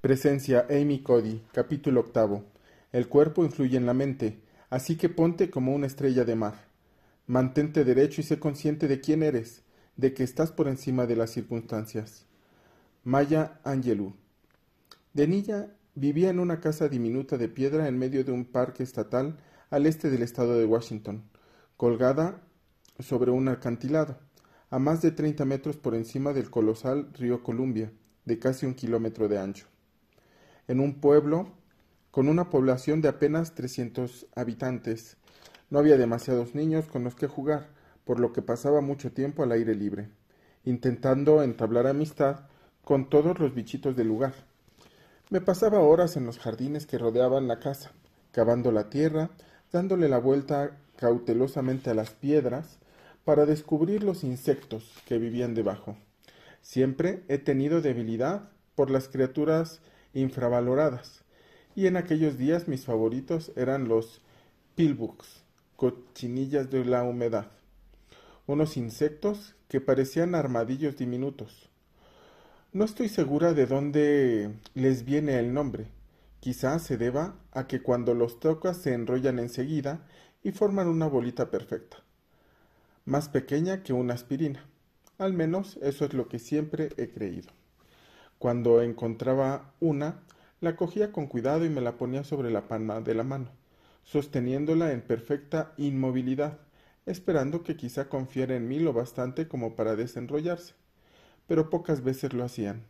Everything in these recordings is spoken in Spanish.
Presencia Amy Cody, capítulo octavo. El cuerpo influye en la mente, así que ponte como una estrella de mar. Mantente derecho y sé consciente de quién eres, de que estás por encima de las circunstancias. Maya Angelou. De niña vivía en una casa diminuta de piedra en medio de un parque estatal al este del estado de Washington, colgada sobre un acantilado, a más de treinta metros por encima del colosal río Columbia, de casi un kilómetro de ancho en un pueblo con una población de apenas 300 habitantes. No había demasiados niños con los que jugar, por lo que pasaba mucho tiempo al aire libre, intentando entablar amistad con todos los bichitos del lugar. Me pasaba horas en los jardines que rodeaban la casa, cavando la tierra, dándole la vuelta cautelosamente a las piedras para descubrir los insectos que vivían debajo. Siempre he tenido debilidad por las criaturas infravaloradas, y en aquellos días mis favoritos eran los pilbugs, cochinillas de la humedad, unos insectos que parecían armadillos diminutos. No estoy segura de dónde les viene el nombre. Quizás se deba a que cuando los tocas se enrollan enseguida y forman una bolita perfecta, más pequeña que una aspirina. Al menos eso es lo que siempre he creído. Cuando encontraba una, la cogía con cuidado y me la ponía sobre la palma de la mano, sosteniéndola en perfecta inmovilidad, esperando que quizá confiara en mí lo bastante como para desenrollarse. Pero pocas veces lo hacían.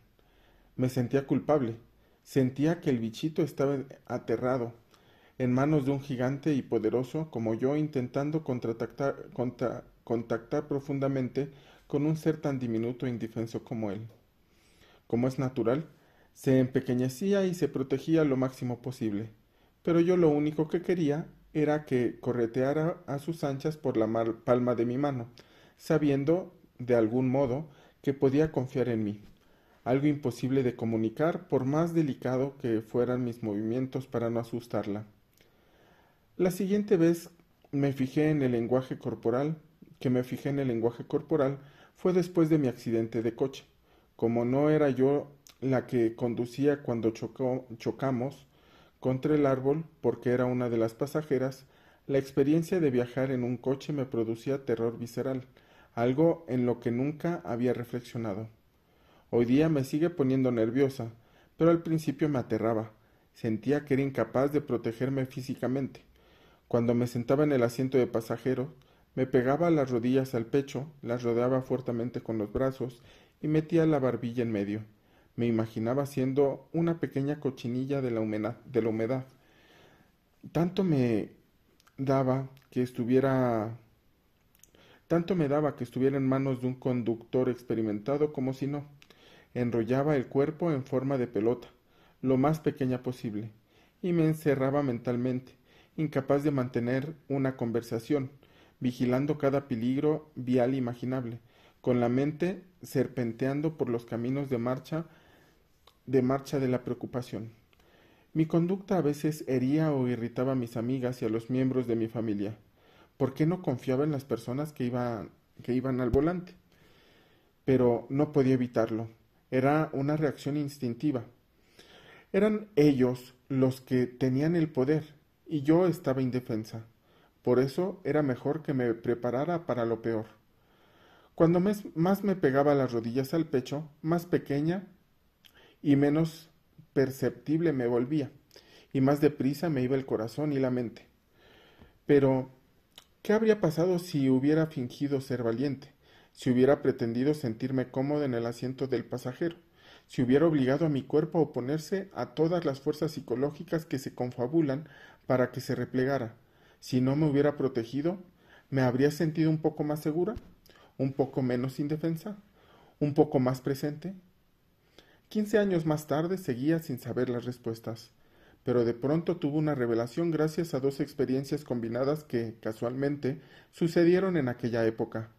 Me sentía culpable. Sentía que el bichito estaba aterrado, en manos de un gigante y poderoso como yo, intentando contactar profundamente con un ser tan diminuto e indefenso como él como es natural, se empequeñecía y se protegía lo máximo posible. Pero yo lo único que quería era que correteara a sus anchas por la palma de mi mano, sabiendo, de algún modo, que podía confiar en mí. Algo imposible de comunicar, por más delicado que fueran mis movimientos para no asustarla. La siguiente vez me fijé en el lenguaje corporal, que me fijé en el lenguaje corporal, fue después de mi accidente de coche. Como no era yo la que conducía cuando chocamos contra el árbol, porque era una de las pasajeras, la experiencia de viajar en un coche me producía terror visceral, algo en lo que nunca había reflexionado. Hoy día me sigue poniendo nerviosa, pero al principio me aterraba. Sentía que era incapaz de protegerme físicamente. Cuando me sentaba en el asiento de pasajero, me pegaba las rodillas al pecho, las rodeaba fuertemente con los brazos y metía la barbilla en medio. Me imaginaba siendo una pequeña cochinilla de la humedad. De la humedad. Tanto me daba que estuviera tanto me daba que estuviera en manos de un conductor experimentado como si no. Enrollaba el cuerpo en forma de pelota, lo más pequeña posible, y me encerraba mentalmente, incapaz de mantener una conversación, vigilando cada peligro vial imaginable, con la mente serpenteando por los caminos de marcha de marcha de la preocupación. Mi conducta a veces hería o irritaba a mis amigas y a los miembros de mi familia. ¿Por qué no confiaba en las personas que iban, que iban al volante? Pero no podía evitarlo. Era una reacción instintiva. Eran ellos los que tenían el poder y yo estaba indefensa. Por eso era mejor que me preparara para lo peor. Cuando más me pegaba las rodillas al pecho, más pequeña y menos perceptible me volvía, y más deprisa me iba el corazón y la mente. Pero, ¿qué habría pasado si hubiera fingido ser valiente? Si hubiera pretendido sentirme cómodo en el asiento del pasajero, si hubiera obligado a mi cuerpo a oponerse a todas las fuerzas psicológicas que se confabulan para que se replegara, si no me hubiera protegido, ¿me habría sentido un poco más segura? Un poco menos indefensa, un poco más presente. Quince años más tarde seguía sin saber las respuestas, pero de pronto tuvo una revelación gracias a dos experiencias combinadas que, casualmente, sucedieron en aquella época.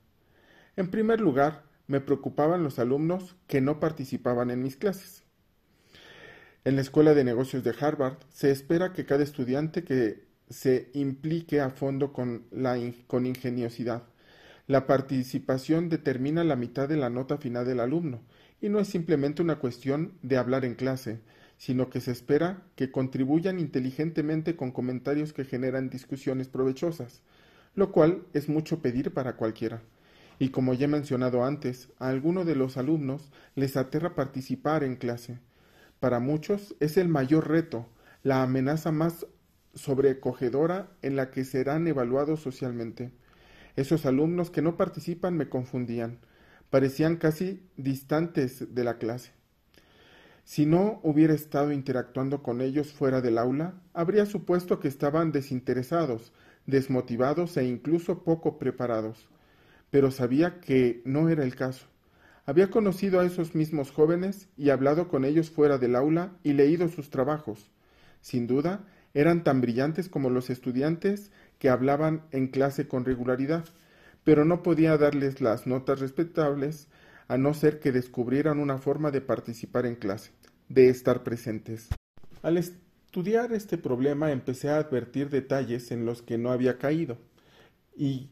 En primer lugar, me preocupaban los alumnos que no participaban en mis clases. En la Escuela de Negocios de Harvard se espera que cada estudiante que se implique a fondo con, la con ingeniosidad, la participación determina la mitad de la nota final del alumno, y no es simplemente una cuestión de hablar en clase, sino que se espera que contribuyan inteligentemente con comentarios que generan discusiones provechosas, lo cual es mucho pedir para cualquiera. Y como ya he mencionado antes, a alguno de los alumnos les aterra participar en clase. Para muchos es el mayor reto, la amenaza más sobrecogedora en la que serán evaluados socialmente. Esos alumnos que no participan me confundían, parecían casi distantes de la clase. Si no hubiera estado interactuando con ellos fuera del aula, habría supuesto que estaban desinteresados, desmotivados e incluso poco preparados. Pero sabía que no era el caso. Había conocido a esos mismos jóvenes y hablado con ellos fuera del aula y leído sus trabajos. Sin duda, eran tan brillantes como los estudiantes que hablaban en clase con regularidad, pero no podía darles las notas respetables a no ser que descubrieran una forma de participar en clase, de estar presentes. Al estudiar este problema empecé a advertir detalles en los que no había caído, y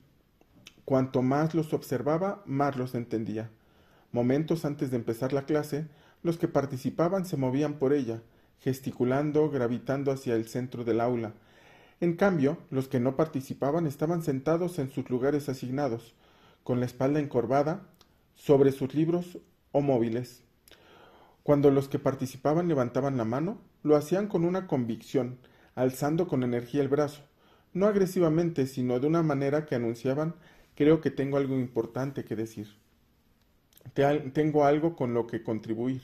cuanto más los observaba, más los entendía. Momentos antes de empezar la clase, los que participaban se movían por ella, gesticulando, gravitando hacia el centro del aula. En cambio, los que no participaban estaban sentados en sus lugares asignados, con la espalda encorvada, sobre sus libros o móviles. Cuando los que participaban levantaban la mano, lo hacían con una convicción, alzando con energía el brazo, no agresivamente, sino de una manera que anunciaban creo que tengo algo importante que decir. Tengo algo con lo que contribuir.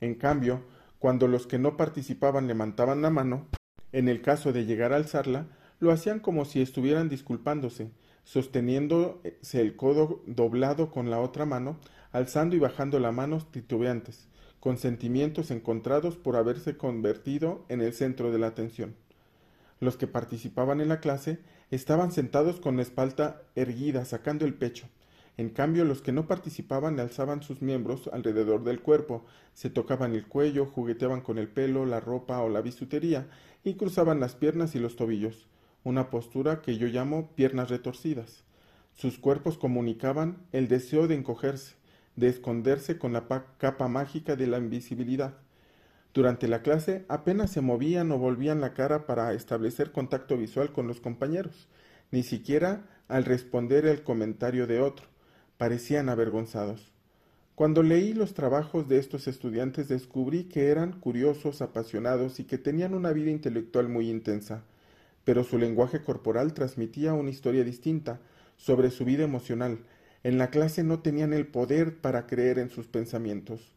En cambio, cuando los que no participaban levantaban la mano, en el caso de llegar a alzarla, lo hacían como si estuvieran disculpándose, sosteniéndose el codo doblado con la otra mano, alzando y bajando la mano titubeantes, con sentimientos encontrados por haberse convertido en el centro de la atención. Los que participaban en la clase estaban sentados con la espalda erguida, sacando el pecho. En cambio, los que no participaban alzaban sus miembros alrededor del cuerpo, se tocaban el cuello, jugueteaban con el pelo, la ropa o la bisutería, y cruzaban las piernas y los tobillos una postura que yo llamo piernas retorcidas. Sus cuerpos comunicaban el deseo de encogerse, de esconderse con la capa mágica de la invisibilidad. Durante la clase apenas se movían o volvían la cara para establecer contacto visual con los compañeros, ni siquiera al responder el comentario de otro. Parecían avergonzados. Cuando leí los trabajos de estos estudiantes descubrí que eran curiosos, apasionados y que tenían una vida intelectual muy intensa pero su lenguaje corporal transmitía una historia distinta sobre su vida emocional. En la clase no tenían el poder para creer en sus pensamientos.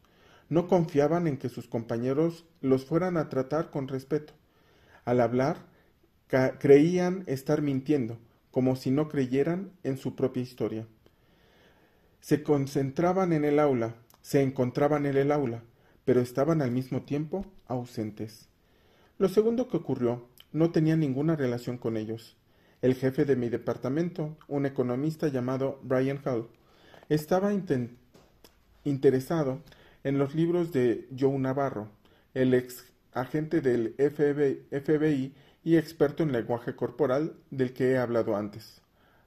No confiaban en que sus compañeros los fueran a tratar con respeto. Al hablar, creían estar mintiendo, como si no creyeran en su propia historia. Se concentraban en el aula, se encontraban en el aula, pero estaban al mismo tiempo ausentes. Lo segundo que ocurrió no tenía ninguna relación con ellos. El jefe de mi departamento, un economista llamado Brian Hall, estaba interesado en los libros de Joe Navarro, el ex agente del FBI y experto en lenguaje corporal del que he hablado antes.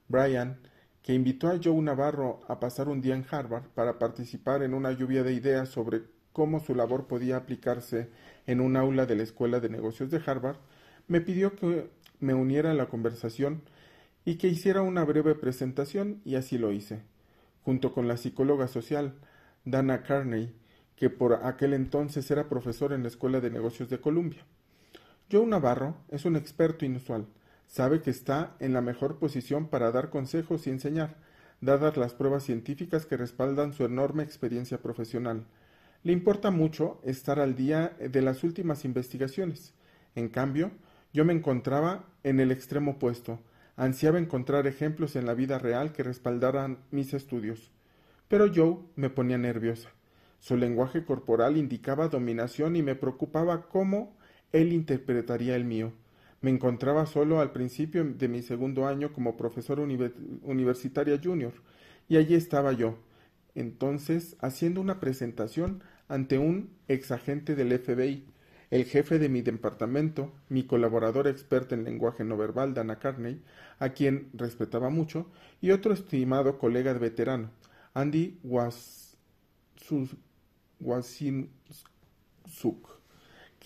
Brian, que invitó a Joe Navarro a pasar un día en Harvard para participar en una lluvia de ideas sobre cómo su labor podía aplicarse en un aula de la Escuela de Negocios de Harvard, me pidió que me uniera a la conversación y que hiciera una breve presentación y así lo hice, junto con la psicóloga social Dana Carney, que por aquel entonces era profesor en la Escuela de Negocios de Columbia. Joe Navarro es un experto inusual, sabe que está en la mejor posición para dar consejos y enseñar, dadas las pruebas científicas que respaldan su enorme experiencia profesional. Le importa mucho estar al día de las últimas investigaciones. En cambio, yo me encontraba en el extremo opuesto, ansiaba encontrar ejemplos en la vida real que respaldaran mis estudios. Pero Joe me ponía nerviosa. Su lenguaje corporal indicaba dominación y me preocupaba cómo él interpretaría el mío. Me encontraba solo al principio de mi segundo año como profesor universitaria junior, y allí estaba yo, entonces haciendo una presentación ante un ex agente del FBI, el jefe de mi departamento, mi colaborador experto en lenguaje no verbal, Dana Carney, a quien respetaba mucho, y otro estimado colega de veterano, Andy Wasinsuk,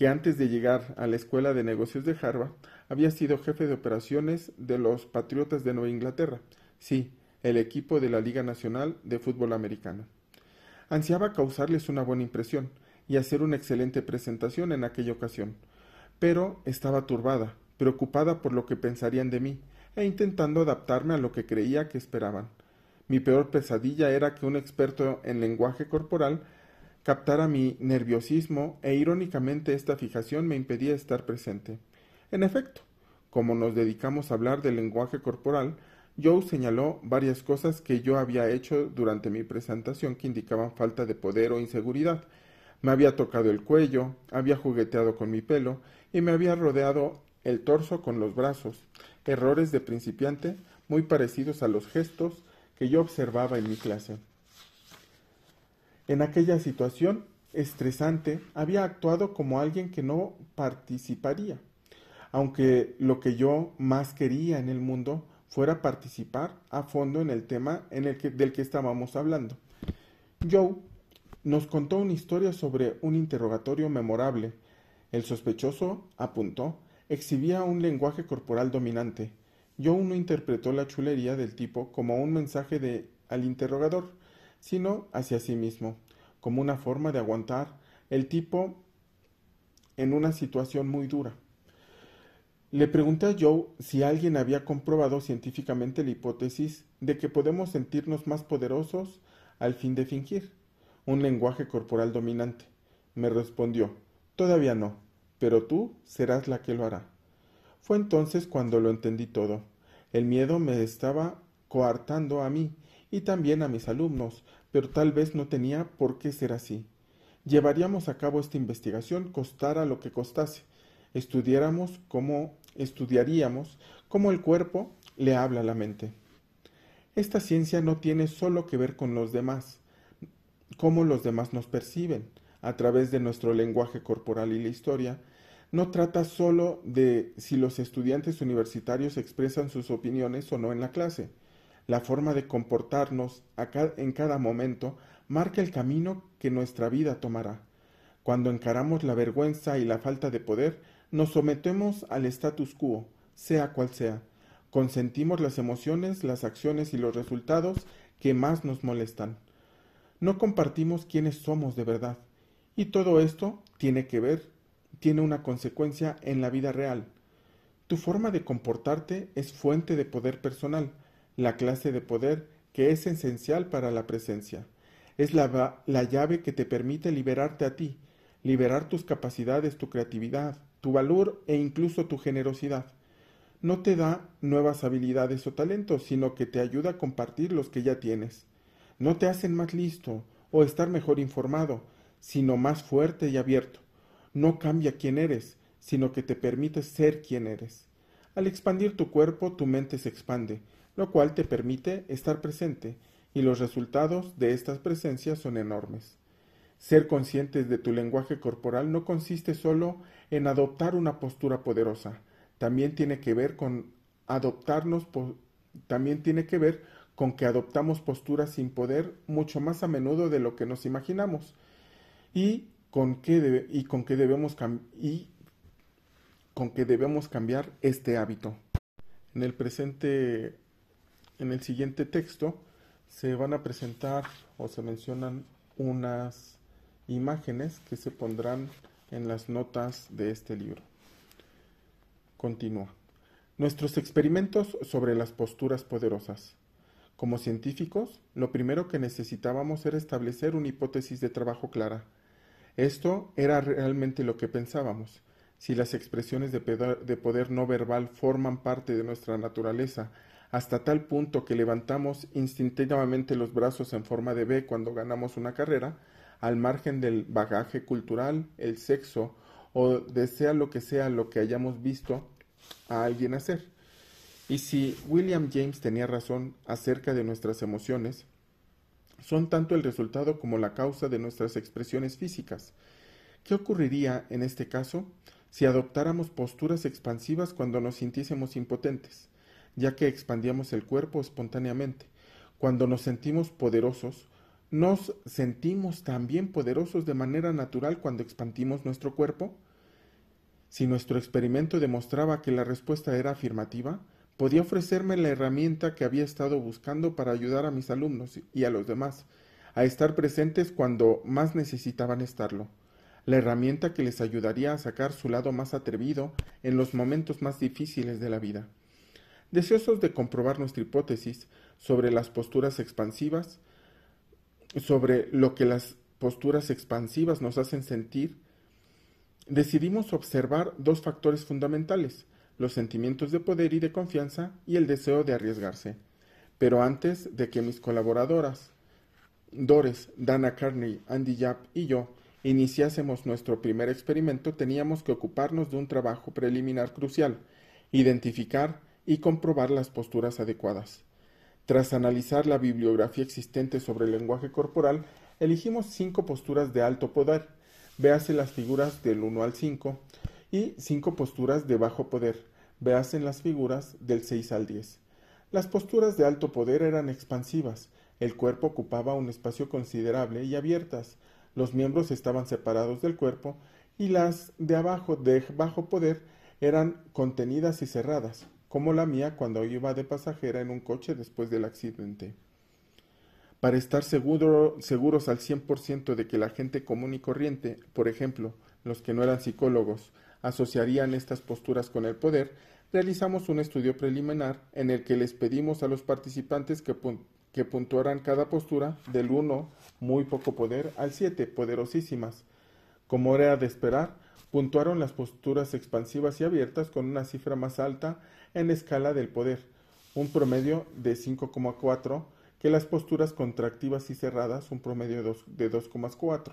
que antes de llegar a la Escuela de Negocios de Harvard había sido jefe de operaciones de los Patriotas de Nueva Inglaterra, sí, el equipo de la Liga Nacional de Fútbol Americano. Ansiaba causarles una buena impresión y hacer una excelente presentación en aquella ocasión, pero estaba turbada, preocupada por lo que pensarían de mí, e intentando adaptarme a lo que creía que esperaban. Mi peor pesadilla era que un experto en lenguaje corporal captara mi nerviosismo e irónicamente esta fijación me impedía estar presente. En efecto, como nos dedicamos a hablar del lenguaje corporal, Joe señaló varias cosas que yo había hecho durante mi presentación que indicaban falta de poder o inseguridad. Me había tocado el cuello, había jugueteado con mi pelo y me había rodeado el torso con los brazos, errores de principiante muy parecidos a los gestos que yo observaba en mi clase. En aquella situación estresante había actuado como alguien que no participaría, aunque lo que yo más quería en el mundo fuera participar a fondo en el tema en el que, del que estábamos hablando. Joe nos contó una historia sobre un interrogatorio memorable. El sospechoso apuntó, exhibía un lenguaje corporal dominante. Joe no interpretó la chulería del tipo como un mensaje de al interrogador, sino hacia sí mismo, como una forma de aguantar el tipo en una situación muy dura. Le pregunté a Joe si alguien había comprobado científicamente la hipótesis de que podemos sentirnos más poderosos al fin de fingir un lenguaje corporal dominante. Me respondió, todavía no, pero tú serás la que lo hará. Fue entonces cuando lo entendí todo. El miedo me estaba coartando a mí y también a mis alumnos, pero tal vez no tenía por qué ser así. Llevaríamos a cabo esta investigación costara lo que costase. Estudiáramos cómo, estudiaríamos cómo el cuerpo le habla a la mente. Esta ciencia no tiene solo que ver con los demás, cómo los demás nos perciben a través de nuestro lenguaje corporal y la historia, no trata solo de si los estudiantes universitarios expresan sus opiniones o no en la clase. La forma de comportarnos en cada momento marca el camino que nuestra vida tomará. Cuando encaramos la vergüenza y la falta de poder, nos sometemos al status quo, sea cual sea. Consentimos las emociones, las acciones y los resultados que más nos molestan. No compartimos quiénes somos de verdad. Y todo esto tiene que ver, tiene una consecuencia en la vida real. Tu forma de comportarte es fuente de poder personal, la clase de poder que es esencial para la presencia. Es la, la, llave que te permite liberarte a ti, liberar tus capacidades, tu creatividad, tu valor e incluso tu generosidad. No te da nuevas habilidades o talentos, sino que te ayuda a compartir los que ya tienes. No te hacen más listo o estar mejor informado, sino más fuerte y abierto. No cambia quién eres, sino que te permite ser quien eres. Al expandir tu cuerpo, tu mente se expande, lo cual te permite estar presente, y los resultados de estas presencias son enormes. Ser conscientes de tu lenguaje corporal no consiste solo en adoptar una postura poderosa, también tiene que ver con adoptarnos, también tiene que ver con que adoptamos posturas sin poder mucho más a menudo de lo que nos imaginamos y con que, y con que debemos y con que debemos cambiar este hábito. En el presente en el siguiente texto se van a presentar o se mencionan unas imágenes que se pondrán en las notas de este libro. Continúa. Nuestros experimentos sobre las posturas poderosas. Como científicos, lo primero que necesitábamos era establecer una hipótesis de trabajo clara. Esto era realmente lo que pensábamos. Si las expresiones de poder, no verbal forman parte de nuestra naturaleza hasta tal punto que levantamos instintivamente los brazos en forma de B cuando ganamos una carrera, al margen del bagaje cultural, el sexo o de sea lo que sea lo que hayamos visto a alguien hacer. Y si William James tenía razón acerca de nuestras emociones, son tanto el resultado como la causa de nuestras expresiones físicas. ¿Qué ocurriría en este caso si adoptáramos posturas expansivas cuando nos sintiésemos impotentes? Ya que expandíamos el cuerpo espontáneamente. Cuando nos sentimos poderosos, nos sentimos también poderosos de manera natural cuando expandimos nuestro cuerpo. Si nuestro experimento demostraba que la respuesta era afirmativa, podía ofrecerme la herramienta que había estado buscando para ayudar a mis alumnos y a los demás a estar presentes cuando más necesitaban estarlo, la herramienta que les ayudaría a sacar su lado más atrevido en los momentos más difíciles de la vida. Deseosos de comprobar nuestra hipótesis sobre las posturas expansivas, sobre lo que las posturas expansivas nos hacen sentir, decidimos observar dos factores fundamentales, los sentimientos de poder y de confianza y el deseo de arriesgarse. Pero antes de que mis colaboradoras, Dores, Dana Carney, Andy Yap y yo iniciásemos nuestro primer experimento, teníamos que ocuparnos de un trabajo preliminar crucial, identificar y comprobar las posturas adecuadas. Tras analizar la bibliografía existente sobre el lenguaje corporal, elegimos cinco posturas de alto poder, véase las figuras del 1 al 5, y cinco posturas de bajo poder, véase las figuras del 6 al 10. Las posturas de alto poder eran expansivas, el cuerpo ocupaba un espacio considerable y abiertas, los miembros estaban separados del cuerpo y las de abajo de bajo poder eran contenidas y cerradas, como la mía cuando iba de pasajera en un coche después del accidente. Para estar seguro, seguros al 100% de que la gente común y corriente, por ejemplo, los que no eran psicólogos, asociarían estas posturas con el poder, realizamos un estudio preliminar en el que les pedimos a los participantes que, que puntuaran cada postura del 1, muy poco poder, al 7, poderosísimas. Como era de esperar, puntuaron las posturas expansivas y abiertas con una cifra más alta en escala del poder, un promedio de 5,4, que las posturas contractivas y cerradas, un promedio de 2,4.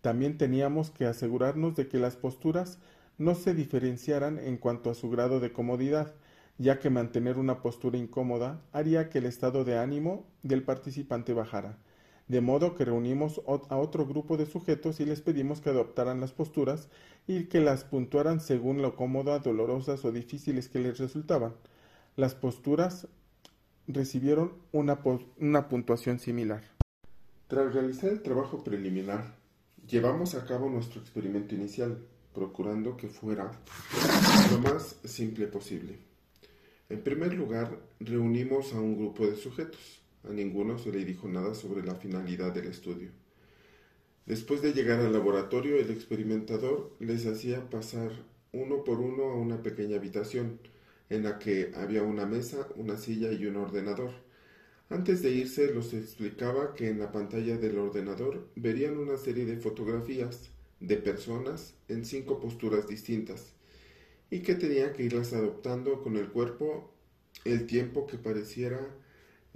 También teníamos que asegurarnos de que las posturas no se diferenciaran en cuanto a su grado de comodidad, ya que mantener una postura incómoda haría que el estado de ánimo del participante bajara. De modo que reunimos a otro grupo de sujetos y les pedimos que adoptaran las posturas y que las puntuaran según lo cómodas, dolorosas o difíciles que les resultaban. Las posturas recibieron una, una puntuación similar. Tras realizar el trabajo preliminar, llevamos a cabo nuestro experimento inicial, procurando que fuera lo más simple posible. En primer lugar, reunimos a un grupo de sujetos. A ninguno se le dijo nada sobre la finalidad del estudio. Después de llegar al laboratorio, el experimentador les hacía pasar uno por uno a una pequeña habitación, en la que había una mesa, una silla y un ordenador. Antes de irse, los explicaba que en la pantalla del ordenador verían una serie de fotografías de personas en cinco posturas distintas y que tenía que irlas adoptando con el cuerpo el tiempo que pareciera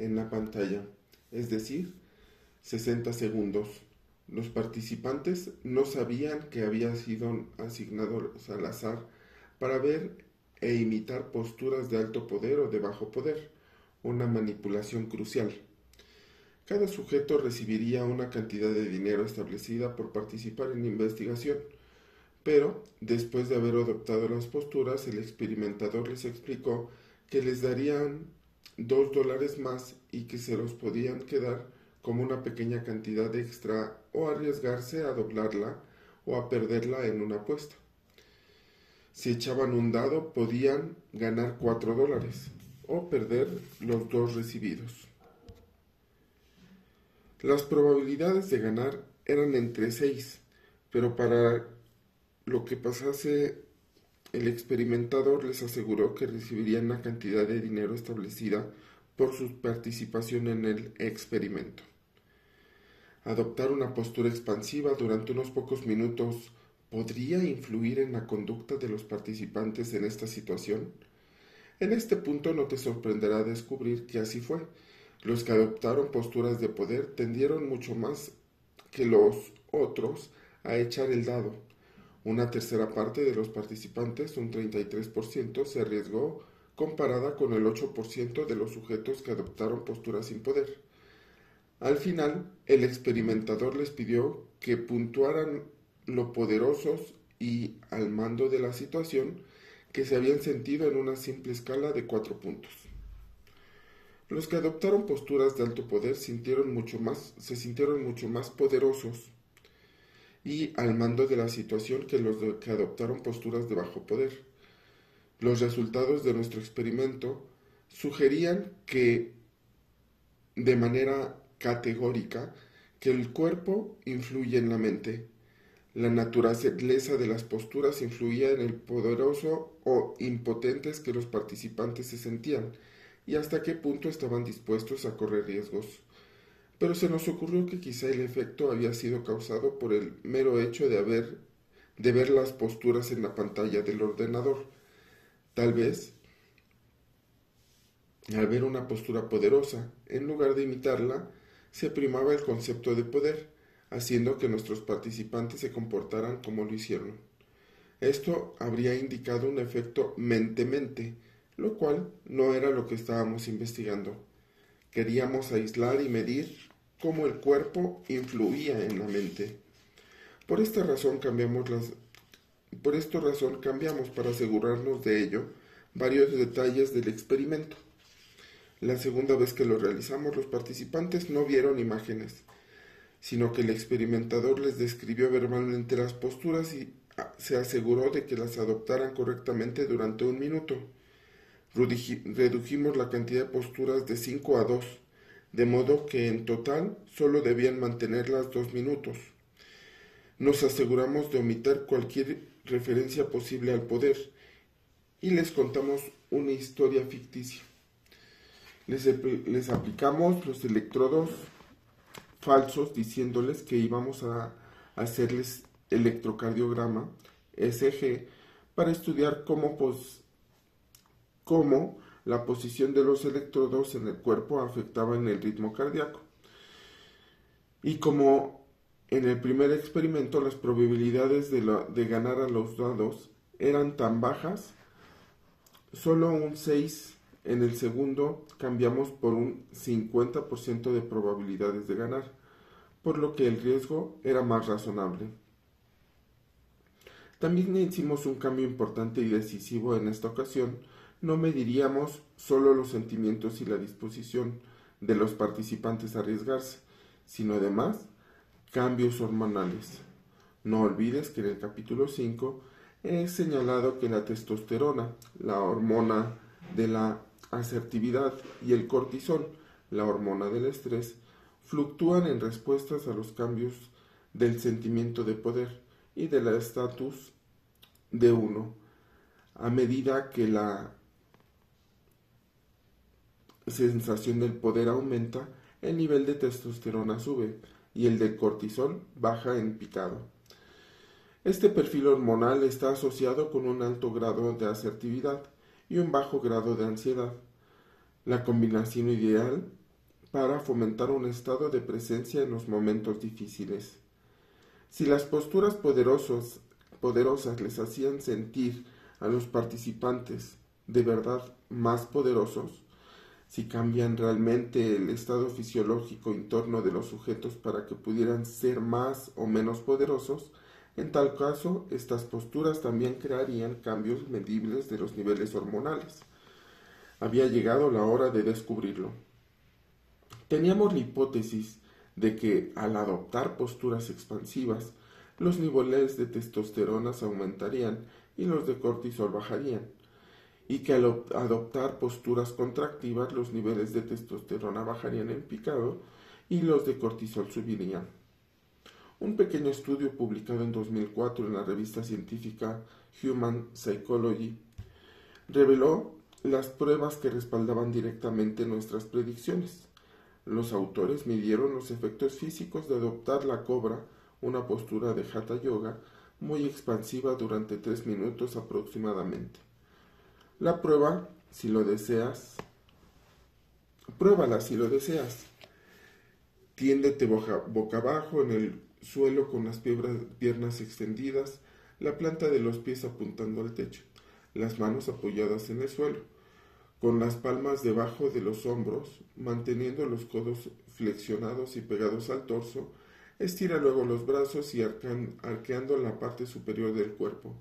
en la pantalla, es decir, 60 segundos. Los participantes no sabían que había sido asignado al azar para ver e imitar posturas de alto poder o de bajo poder, una manipulación crucial. Cada sujeto recibiría una cantidad de dinero establecida por participar en la investigación, pero, después de haber adoptado las posturas, el experimentador les explicó que les darían dos dólares más y que se los podían quedar como una pequeña cantidad extra o arriesgarse a doblarla o a perderla en una apuesta. Si echaban un dado podían ganar cuatro dólares o perder los dos recibidos. Las probabilidades de ganar eran entre seis, pero para lo que pasase, el experimentador les aseguró que recibirían una cantidad de dinero establecida por su participación en el experimento. Adoptar una postura expansiva durante unos pocos minutos podría influir en la conducta de los participantes en esta situación. En este punto no te sorprenderá descubrir que así fue. Los que adoptaron posturas de poder tendieron mucho más que los otros a echar el dado una tercera parte de los participantes, un 33%, se arriesgó comparada con el 8% de los sujetos que adoptaron posturas sin poder. Al final, el experimentador les pidió que puntuaran lo poderosos y al mando de la situación que se habían sentido en una simple escala de cuatro puntos. Los que adoptaron posturas de alto poder sintieron mucho más, se sintieron mucho más poderosos y al mando de la situación que los que adoptaron posturas de bajo poder. Los resultados de nuestro experimento sugerían que de manera categórica que el cuerpo influye en la mente. La naturaleza de las posturas influía en el poderoso o impotentes que los participantes se sentían y hasta qué punto estaban dispuestos a correr riesgos. Pero se nos ocurrió que quizá el efecto había sido causado por el mero hecho de haber de ver las posturas en la pantalla del ordenador. Tal vez al ver una postura poderosa, en lugar de imitarla, se primaba el concepto de poder, haciendo que nuestros participantes se comportaran como lo hicieron. Esto habría indicado un efecto mente-mente, lo cual no era lo que estábamos investigando. Queríamos aislar y medir cómo el cuerpo influía en la mente. Por esta razón cambiamos las por razón cambiamos para asegurarnos de ello varios detalles del experimento. La segunda vez que lo realizamos, los participantes no vieron imágenes, sino que el experimentador les describió verbalmente las posturas y ah, se aseguró de que las adoptaran correctamente durante un minuto. Redujimos la cantidad de posturas de 5 a 2, de modo que en total solo debían mantenerlas dos minutos. Nos aseguramos de omitir cualquier referencia posible al poder y les contamos una historia ficticia les, aplicamos los electrodos falsos diciéndoles que íbamos a hacerles electrocardiograma SG para estudiar cómo, pues, cómo la posición de los electrodos en el cuerpo afectaba en el ritmo cardíaco. Y como en el primer experimento las probabilidades de, ganar a los dados eran tan bajas, solo un 6 en el segundo cambiamos por un 50% de probabilidades de ganar, por lo que el riesgo era más razonable. También hicimos un cambio importante y decisivo en esta ocasión. No mediríamos solo los sentimientos y la disposición de los participantes a arriesgarse, sino además cambios hormonales. No olvides que en el capítulo 5 he señalado que la testosterona, la hormona de la asertividad y el cortisol, la hormona del estrés, fluctúan en respuestas a los cambios del sentimiento de poder y del estatus de uno. A medida que la sensación del poder aumenta, el nivel de testosterona sube y el de cortisol baja en picado. Este perfil hormonal está asociado con un alto grado de asertividad y un bajo grado de ansiedad, la combinación ideal para fomentar un estado de presencia en los momentos difíciles. Si las posturas poderosas les hacían sentir a los participantes de verdad más poderosos, si cambian realmente el estado fisiológico interno de los sujetos para que pudieran ser más o menos poderosos, en tal caso, estas posturas también crearían cambios medibles de los niveles hormonales. Había llegado la hora de descubrirlo. Teníamos la hipótesis de que al adoptar posturas expansivas, los niveles de testosterona aumentarían y los de cortisol bajarían, y que al adoptar posturas contractivas los niveles de testosterona bajarían en picado y los de cortisol subirían. Un pequeño estudio publicado en 2004 en la revista científica Human Psychology reveló las pruebas que respaldaban directamente nuestras predicciones. Los autores midieron los efectos físicos de adoptar la cobra, una postura de hatha yoga muy expansiva durante tres minutos aproximadamente. La prueba, si lo deseas, pruébala si lo deseas. Tiéndete boca abajo en el suelo con las piernas extendidas, la planta de los pies apuntando al techo, las manos apoyadas en el suelo, con las palmas debajo de los hombros, manteniendo los codos flexionados y pegados al torso, estira luego los brazos y arqueando la parte superior del cuerpo,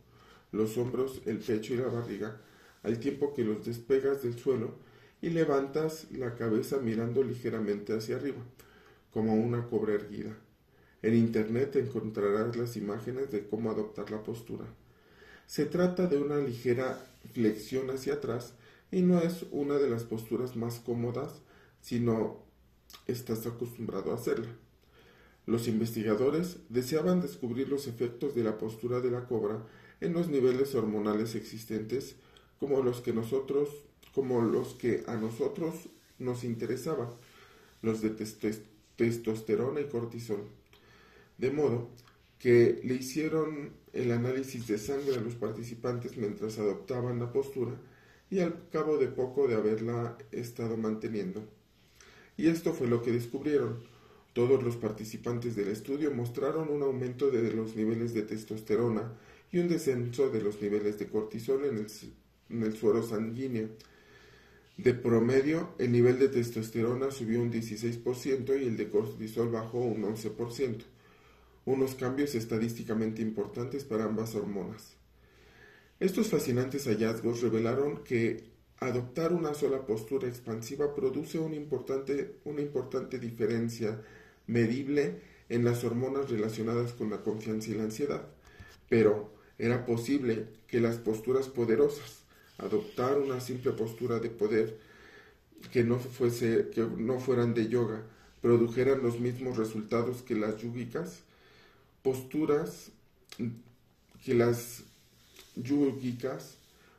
los hombros, el pecho y la barriga, al tiempo que los despegas del suelo y levantas la cabeza mirando ligeramente hacia arriba, como una cobra erguida. En Internet encontrarás las imágenes de cómo adoptar la postura. Se trata de una ligera flexión hacia atrás y no es una de las posturas más cómodas si no estás acostumbrado a hacerla. Los investigadores deseaban descubrir los efectos de la postura de la cobra en los niveles hormonales existentes como los que nosotros como los que a nosotros nos interesaban, los de testosterona y cortisol. De modo que le hicieron el análisis de sangre a los participantes mientras adoptaban la postura y al cabo de poco de haberla estado manteniendo. Y esto fue lo que descubrieron. Todos los participantes del estudio mostraron un aumento de los niveles de testosterona y un descenso de los niveles de cortisol en el, en el suero sanguíneo. De promedio, el nivel de testosterona subió un 16% y el de cortisol bajó un 11%, unos cambios estadísticamente importantes para ambas hormonas. Estos fascinantes hallazgos revelaron que adoptar una sola postura expansiva produce importante, una importante diferencia medible en las hormonas relacionadas con la confianza y la ansiedad, pero era posible que las posturas poderosas, adoptar una simple postura de poder que no, fuese, que no fueran de yoga, produjeran los mismos resultados que las yúgicas, posturas que las yúgicas,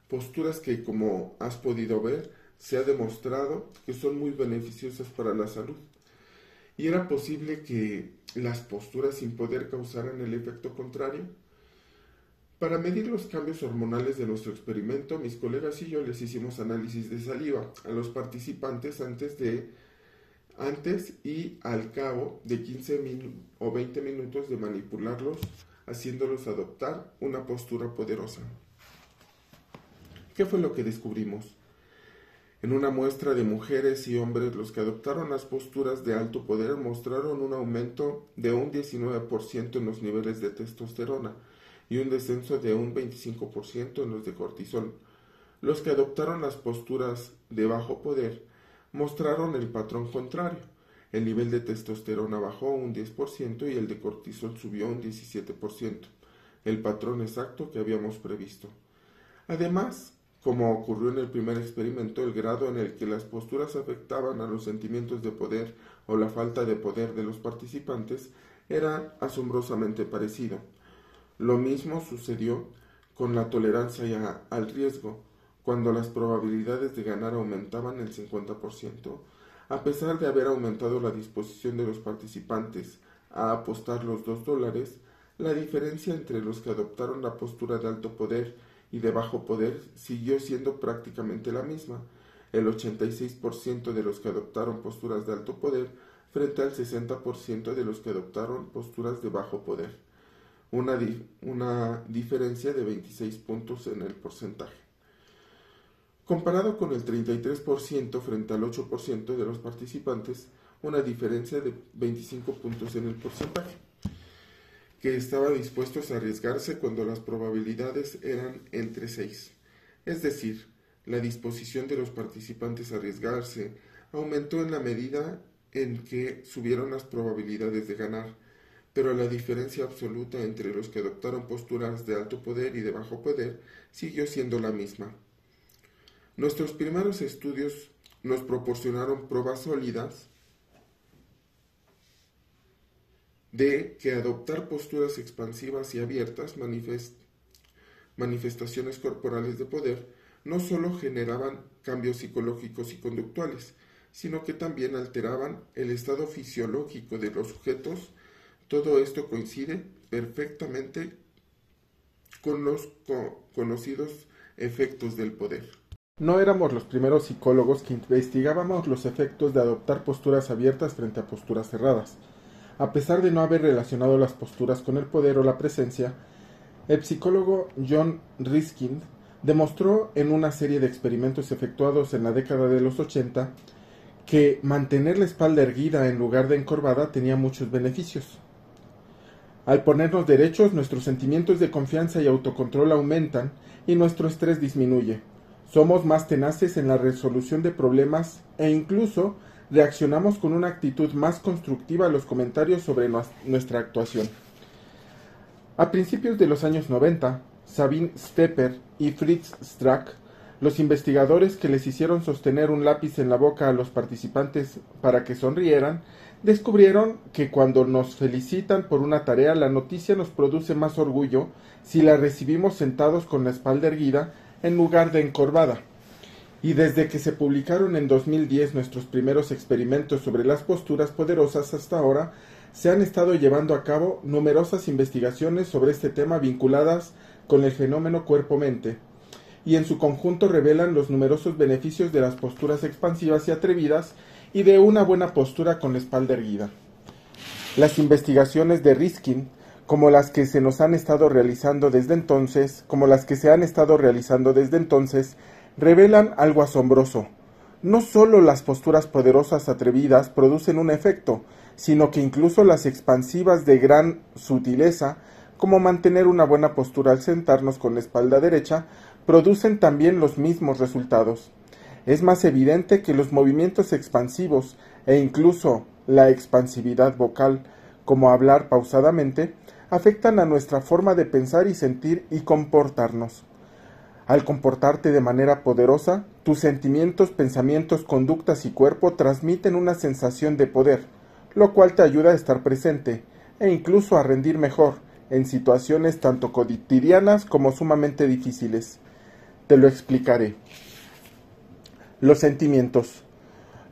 posturas que como has podido ver, se ha demostrado que son muy beneficiosas para la salud. Y era posible que las posturas sin poder causaran el efecto contrario. Para medir los cambios hormonales de nuestro experimento, mis colegas y yo les hicimos análisis de saliva a los participantes antes de antes y al cabo de 15 o 20 minutos de manipularlos, haciéndolos adoptar una postura poderosa. ¿Qué fue lo que descubrimos? En una muestra de mujeres y hombres, los que adoptaron las posturas de alto poder mostraron un aumento de un 19% en los niveles de testosterona, y un descenso de un 25% en los de cortisol. Los que adoptaron las posturas de bajo poder mostraron el patrón contrario. El nivel de testosterona bajó un 10% y el de cortisol subió un 17%, el patrón exacto que habíamos previsto. Además, como ocurrió en el primer experimento, el grado en el que las posturas afectaban a los sentimientos de poder o la falta de poder de los participantes era asombrosamente parecido. Lo mismo sucedió con la tolerancia al riesgo, cuando las probabilidades de ganar aumentaban el 50%, a pesar de haber aumentado la disposición de los participantes a apostar los dos dólares, la diferencia entre los que adoptaron la postura de alto poder y de bajo poder siguió siendo prácticamente la misma, el 86% de los que adoptaron posturas de alto poder frente al 60% de los que adoptaron posturas de bajo poder una, una diferencia de 26 puntos en el porcentaje. Comparado con el 33% frente al 8% de los participantes, una diferencia de 25 puntos en el porcentaje, que estaba dispuestos a arriesgarse cuando las probabilidades eran entre 6. Es decir, la disposición de los participantes a arriesgarse aumentó en la medida en que subieron las probabilidades de ganar, pero la diferencia absoluta entre los que adoptaron posturas de alto poder y de bajo poder siguió siendo la misma. Nuestros primeros estudios nos proporcionaron pruebas sólidas de que adoptar posturas expansivas y abiertas, manifestaciones corporales de poder, no solo generaban cambios psicológicos y conductuales, sino que también alteraban el estado fisiológico de los sujetos todo esto coincide perfectamente con los conocidos efectos del poder. No éramos los primeros psicólogos que investigábamos los efectos de adoptar posturas abiertas frente a posturas cerradas. A pesar de no haber relacionado las posturas con el poder o la presencia, el psicólogo John Riskin demostró en una serie de experimentos efectuados en la década de los 80 que mantener la espalda erguida en lugar de encorvada tenía muchos beneficios. Al ponernos derechos, nuestros sentimientos de confianza y autocontrol aumentan y nuestro estrés disminuye. Somos más tenaces en la resolución de problemas e incluso reaccionamos con una actitud más constructiva a los comentarios sobre nuestra actuación. A principios de los años 90, Sabine Stepper y Fritz Strack, los investigadores que les hicieron sostener un lápiz en la boca a los participantes para que sonrieran, descubrieron que cuando nos felicitan por una tarea, la noticia nos produce más orgullo si la recibimos sentados con la espalda erguida en lugar de encorvada. Y desde que se publicaron en 2010 nuestros primeros experimentos sobre las posturas poderosas hasta ahora, se han estado llevando a cabo numerosas investigaciones sobre este tema vinculadas con el fenómeno cuerpo-mente, y en su conjunto revelan los numerosos beneficios de las posturas expansivas y atrevidas y de una buena postura con la espalda erguida. Las investigaciones de Riskin, como las que se nos han estado realizando desde entonces, como las que se han estado realizando desde entonces, revelan algo asombroso. No solo las posturas poderosas atrevidas producen un efecto, sino que incluso las expansivas de gran sutileza, como mantener una buena postura al sentarnos con la espalda derecha, producen también los mismos resultados. Es más evidente que los movimientos expansivos e incluso la expansividad vocal, como hablar pausadamente, afectan a nuestra forma de pensar y sentir y comportarnos. Al comportarte de manera poderosa, tus sentimientos, pensamientos, conductas y cuerpo transmiten una sensación de poder, lo cual te ayuda a estar presente e incluso a rendir mejor en situaciones tanto cotidianas como sumamente difíciles. Te lo explicaré. Los sentimientos.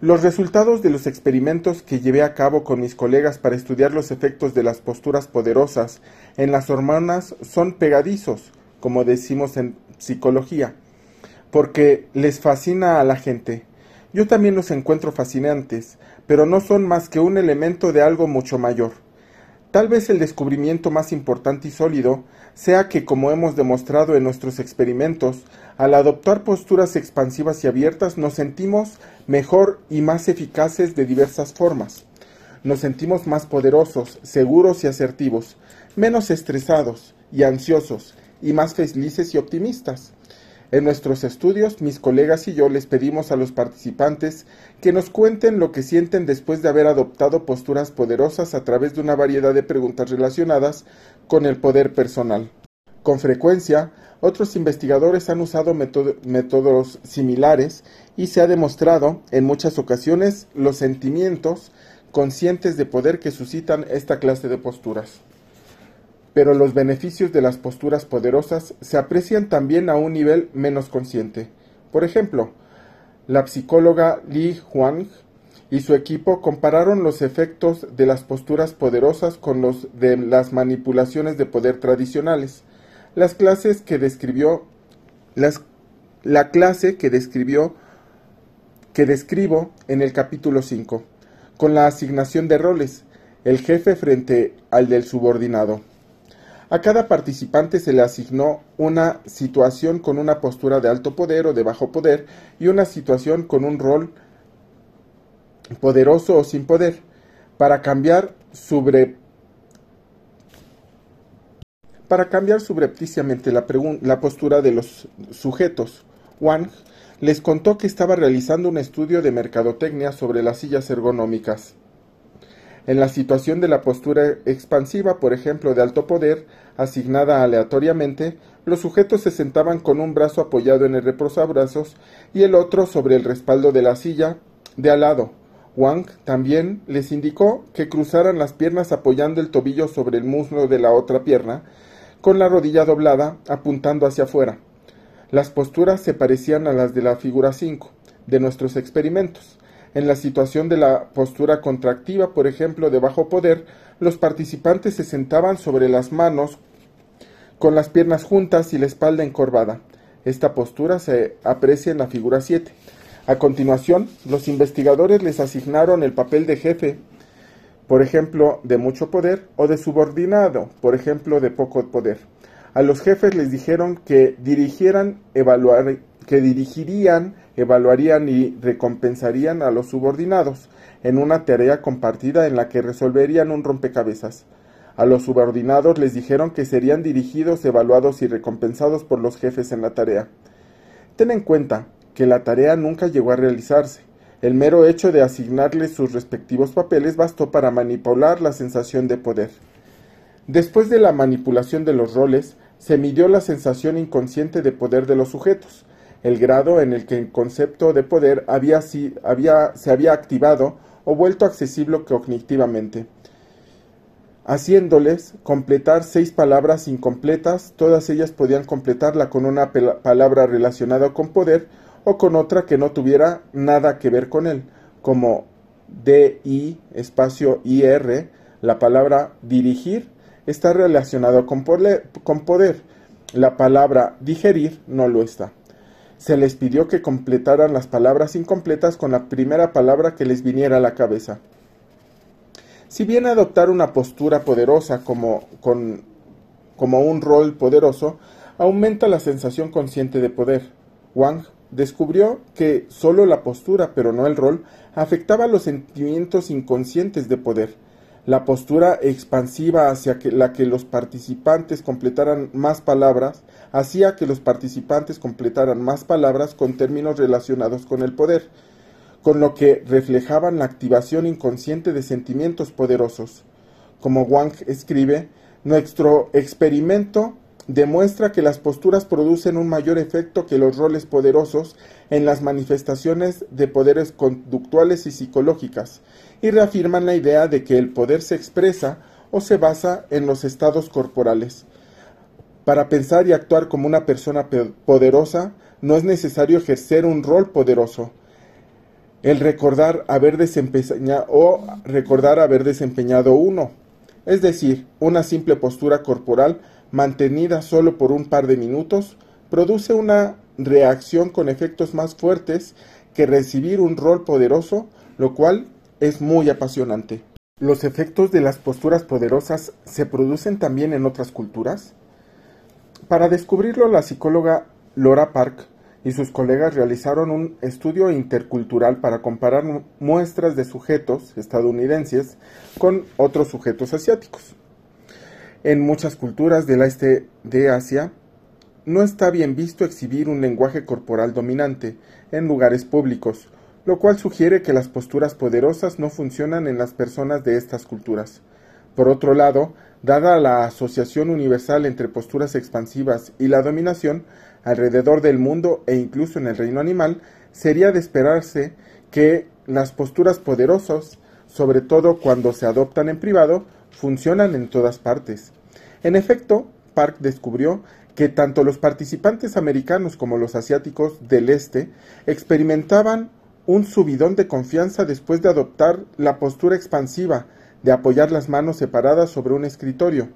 Los resultados de los experimentos que llevé a cabo con mis colegas para estudiar los efectos de las posturas poderosas en las hormonas son pegadizos, como decimos en psicología, porque les fascina a la gente. Yo también los encuentro fascinantes, pero no son más que un elemento de algo mucho mayor. Tal vez el descubrimiento más importante y sólido sea que, como hemos demostrado en nuestros experimentos, al adoptar posturas expansivas y abiertas nos sentimos mejor y más eficaces de diversas formas. Nos sentimos más poderosos, seguros y asertivos, menos estresados y ansiosos, y más felices y optimistas. En nuestros estudios, mis colegas y yo les pedimos a los participantes que nos cuenten lo que sienten después de haber adoptado posturas poderosas a través de una variedad de preguntas relacionadas con el poder personal. Con frecuencia, otros investigadores han usado métodos similares y se ha demostrado en muchas ocasiones los sentimientos conscientes de poder que suscitan esta clase de posturas. Pero los beneficios de las posturas poderosas se aprecian también a un nivel menos consciente. Por ejemplo, la psicóloga Li Huang y su equipo compararon los efectos de las posturas poderosas con los de las manipulaciones de poder tradicionales las clases que describió, la clase que describió, que describo en el capítulo 5, con la asignación de roles, el jefe frente al del subordinado. A cada participante se le asignó una situación con una postura de alto poder o de bajo poder y una situación con un rol poderoso o sin poder, para cambiar sobre para cambiar subrepticiamente la, la postura de los sujetos. Wang les contó que estaba realizando un estudio de mercadotecnia sobre las sillas ergonómicas. En la situación de la postura expansiva, por ejemplo, de alto poder, asignada aleatoriamente, los sujetos se sentaban con un brazo apoyado en el reposabrazos y el otro sobre el respaldo de la silla de al lado. Wang también les indicó que cruzaran las piernas apoyando el tobillo sobre el muslo de la otra pierna con la rodilla doblada apuntando hacia afuera. Las posturas se parecían a las de la figura 5 de nuestros experimentos. En la situación de la postura contractiva, por ejemplo, de bajo poder, los participantes se sentaban sobre las manos con las piernas juntas y la espalda encorvada. Esta postura se aprecia en la figura 7. A continuación, los investigadores les asignaron el papel de jefe por ejemplo, de mucho poder, o de subordinado, por ejemplo, de poco poder. A los jefes les dijeron que dirigieran, evaluar, que dirigirían, evaluarían y recompensarían a los subordinados en una tarea compartida en la que resolverían un rompecabezas. A los subordinados les dijeron que serían dirigidos, evaluados y recompensados por los jefes en la tarea. Ten en cuenta que la tarea nunca llegó a realizarse, El mero hecho de asignarles sus respectivos papeles bastó para manipular la sensación de poder. Después de la manipulación de los roles, se midió la sensación inconsciente de poder de los sujetos, el grado en el que el concepto de poder había, se había activado o vuelto accesible cognitivamente, haciéndoles completar seis palabras incompletas, todas ellas podían completarla con una palabra relacionada con poder o con otra que no tuviera nada que ver con él, como DI espacio IR, la palabra dirigir está relacionado con poder. La palabra digerir no lo está se les pidió que completaran las palabras incompletas con la primera palabra que les viniera a la cabeza. Si bien adoptar una postura poderosa como, un rol poderoso aumenta la sensación consciente de poder, Wang descubrió que solo la postura, pero no el rol, afectaba los sentimientos inconscientes de poder la postura expansiva hacia la que los participantes completaran más palabras hacía que los participantes completaran más palabras con términos relacionados con el poder, con lo que reflejaban la activación inconsciente de sentimientos poderosos. Como Wang escribe, nuestro experimento demuestra que las posturas producen un mayor efecto que los roles poderosos en las manifestaciones de poderes conductuales y psicológicas, y reafirman la idea de que el poder se expresa o se basa en los estados corporales. Para pensar y actuar como una persona poderosa, no es necesario ejercer un rol poderoso. El recordar haber desempeñado o recordar haber desempeñado uno, es decir, una simple postura corporal mantenida solo por un par de minutos, produce una reacción con efectos más fuertes que recibir un rol poderoso, lo cual es muy apasionante. ¿Los efectos de las posturas poderosas se producen también en otras culturas? Para descubrirlo, la psicóloga Laura Park y sus colegas realizaron un estudio intercultural para comparar muestras de sujetos estadounidenses con otros sujetos asiáticos. En muchas culturas del este de Asia, no está bien visto exhibir un lenguaje corporal dominante en lugares públicos, lo cual sugiere que las posturas poderosas no funcionan en las personas de estas culturas. Por otro lado, dada la asociación universal entre posturas expansivas y la dominación alrededor del mundo e incluso en el reino animal, sería de esperarse que las posturas poderosas, sobre todo cuando se adoptan en privado, funcionan en todas partes. En efecto, Park descubrió que tanto los participantes americanos como los asiáticos del este experimentaban un subidón de confianza después de adoptar la postura expansiva de apoyar las manos separadas sobre un escritorio,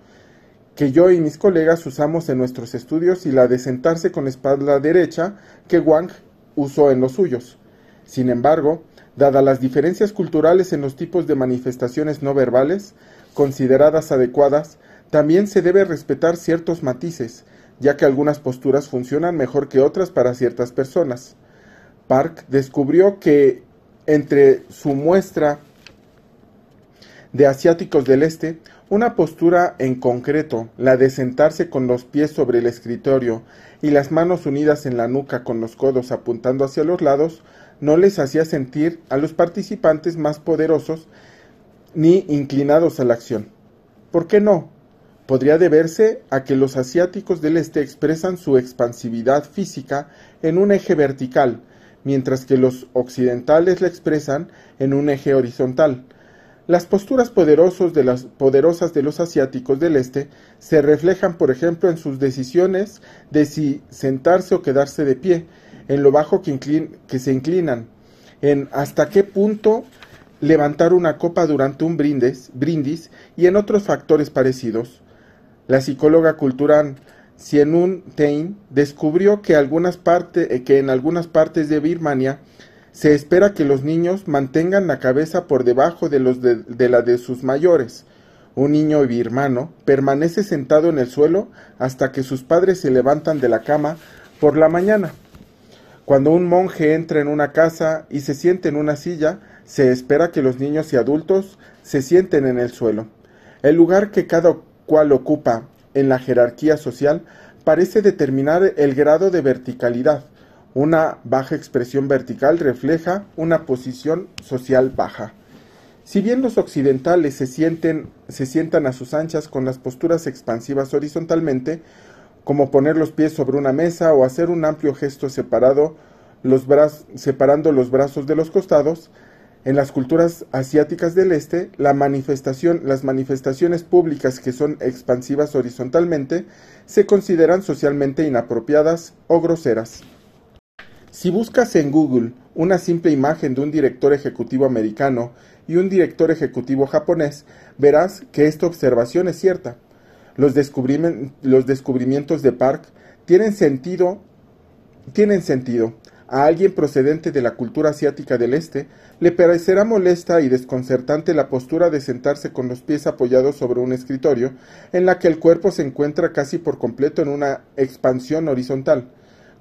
que yo y mis colegas usamos en nuestros estudios y la de sentarse con espalda derecha que Wang usó en los suyos. Sin embargo, dadas las diferencias culturales en los tipos de manifestaciones no verbales, consideradas adecuadas, también se debe respetar ciertos matices, ya que algunas posturas funcionan mejor que otras para ciertas personas. Park descubrió que entre su muestra de asiáticos del este, una postura en concreto, la de sentarse con los pies sobre el escritorio y las manos unidas en la nuca con los codos apuntando hacia los lados, no les hacía sentir a los participantes más poderosos ni inclinados a la acción. ¿Por qué no? Podría deberse a que los asiáticos del este expresan su expansividad física en un eje vertical, mientras que los occidentales la expresan en un eje horizontal. Las posturas poderosos de las, poderosas de los asiáticos del este se reflejan, por ejemplo, en sus decisiones de si sentarse o quedarse de pie, en lo bajo que, que se inclinan, en hasta qué punto levantar una copa durante un brindis, brindis y en otros factores parecidos. La psicóloga cultural un Tain descubrió eh, que en algunas partes de Birmania se espera que los niños mantengan la cabeza por debajo de, los de, la de sus mayores. Un niño birmano permanece sentado en el suelo hasta que sus padres se levantan de la cama por la mañana. Cuando un monje entra en una casa y se siente en una silla, se espera que los niños y adultos se sienten en el suelo. El lugar que cada cual ocupa en la jerarquía social parece determinar el grado de verticalidad. Una baja expresión vertical refleja una posición social baja. Si bien los occidentales se, sienten, se sientan a sus anchas con las posturas expansivas horizontalmente, como poner los pies sobre una mesa o hacer un amplio gesto separado, los separando los brazos de los costados, en las culturas asiáticas del este, las manifestaciones públicas que son expansivas horizontalmente se consideran socialmente inapropiadas o groseras. Si buscas en Google una simple imagen de un director ejecutivo americano y un director ejecutivo japonés, verás que esta observación es cierta. Los, los descubrimientos de Park tienen sentido, tienen sentido. A alguien procedente de la cultura asiática del este le parecerá molesta y desconcertante la postura de sentarse con los pies apoyados sobre un escritorio, en la que el cuerpo se encuentra casi por completo en una expansión horizontal.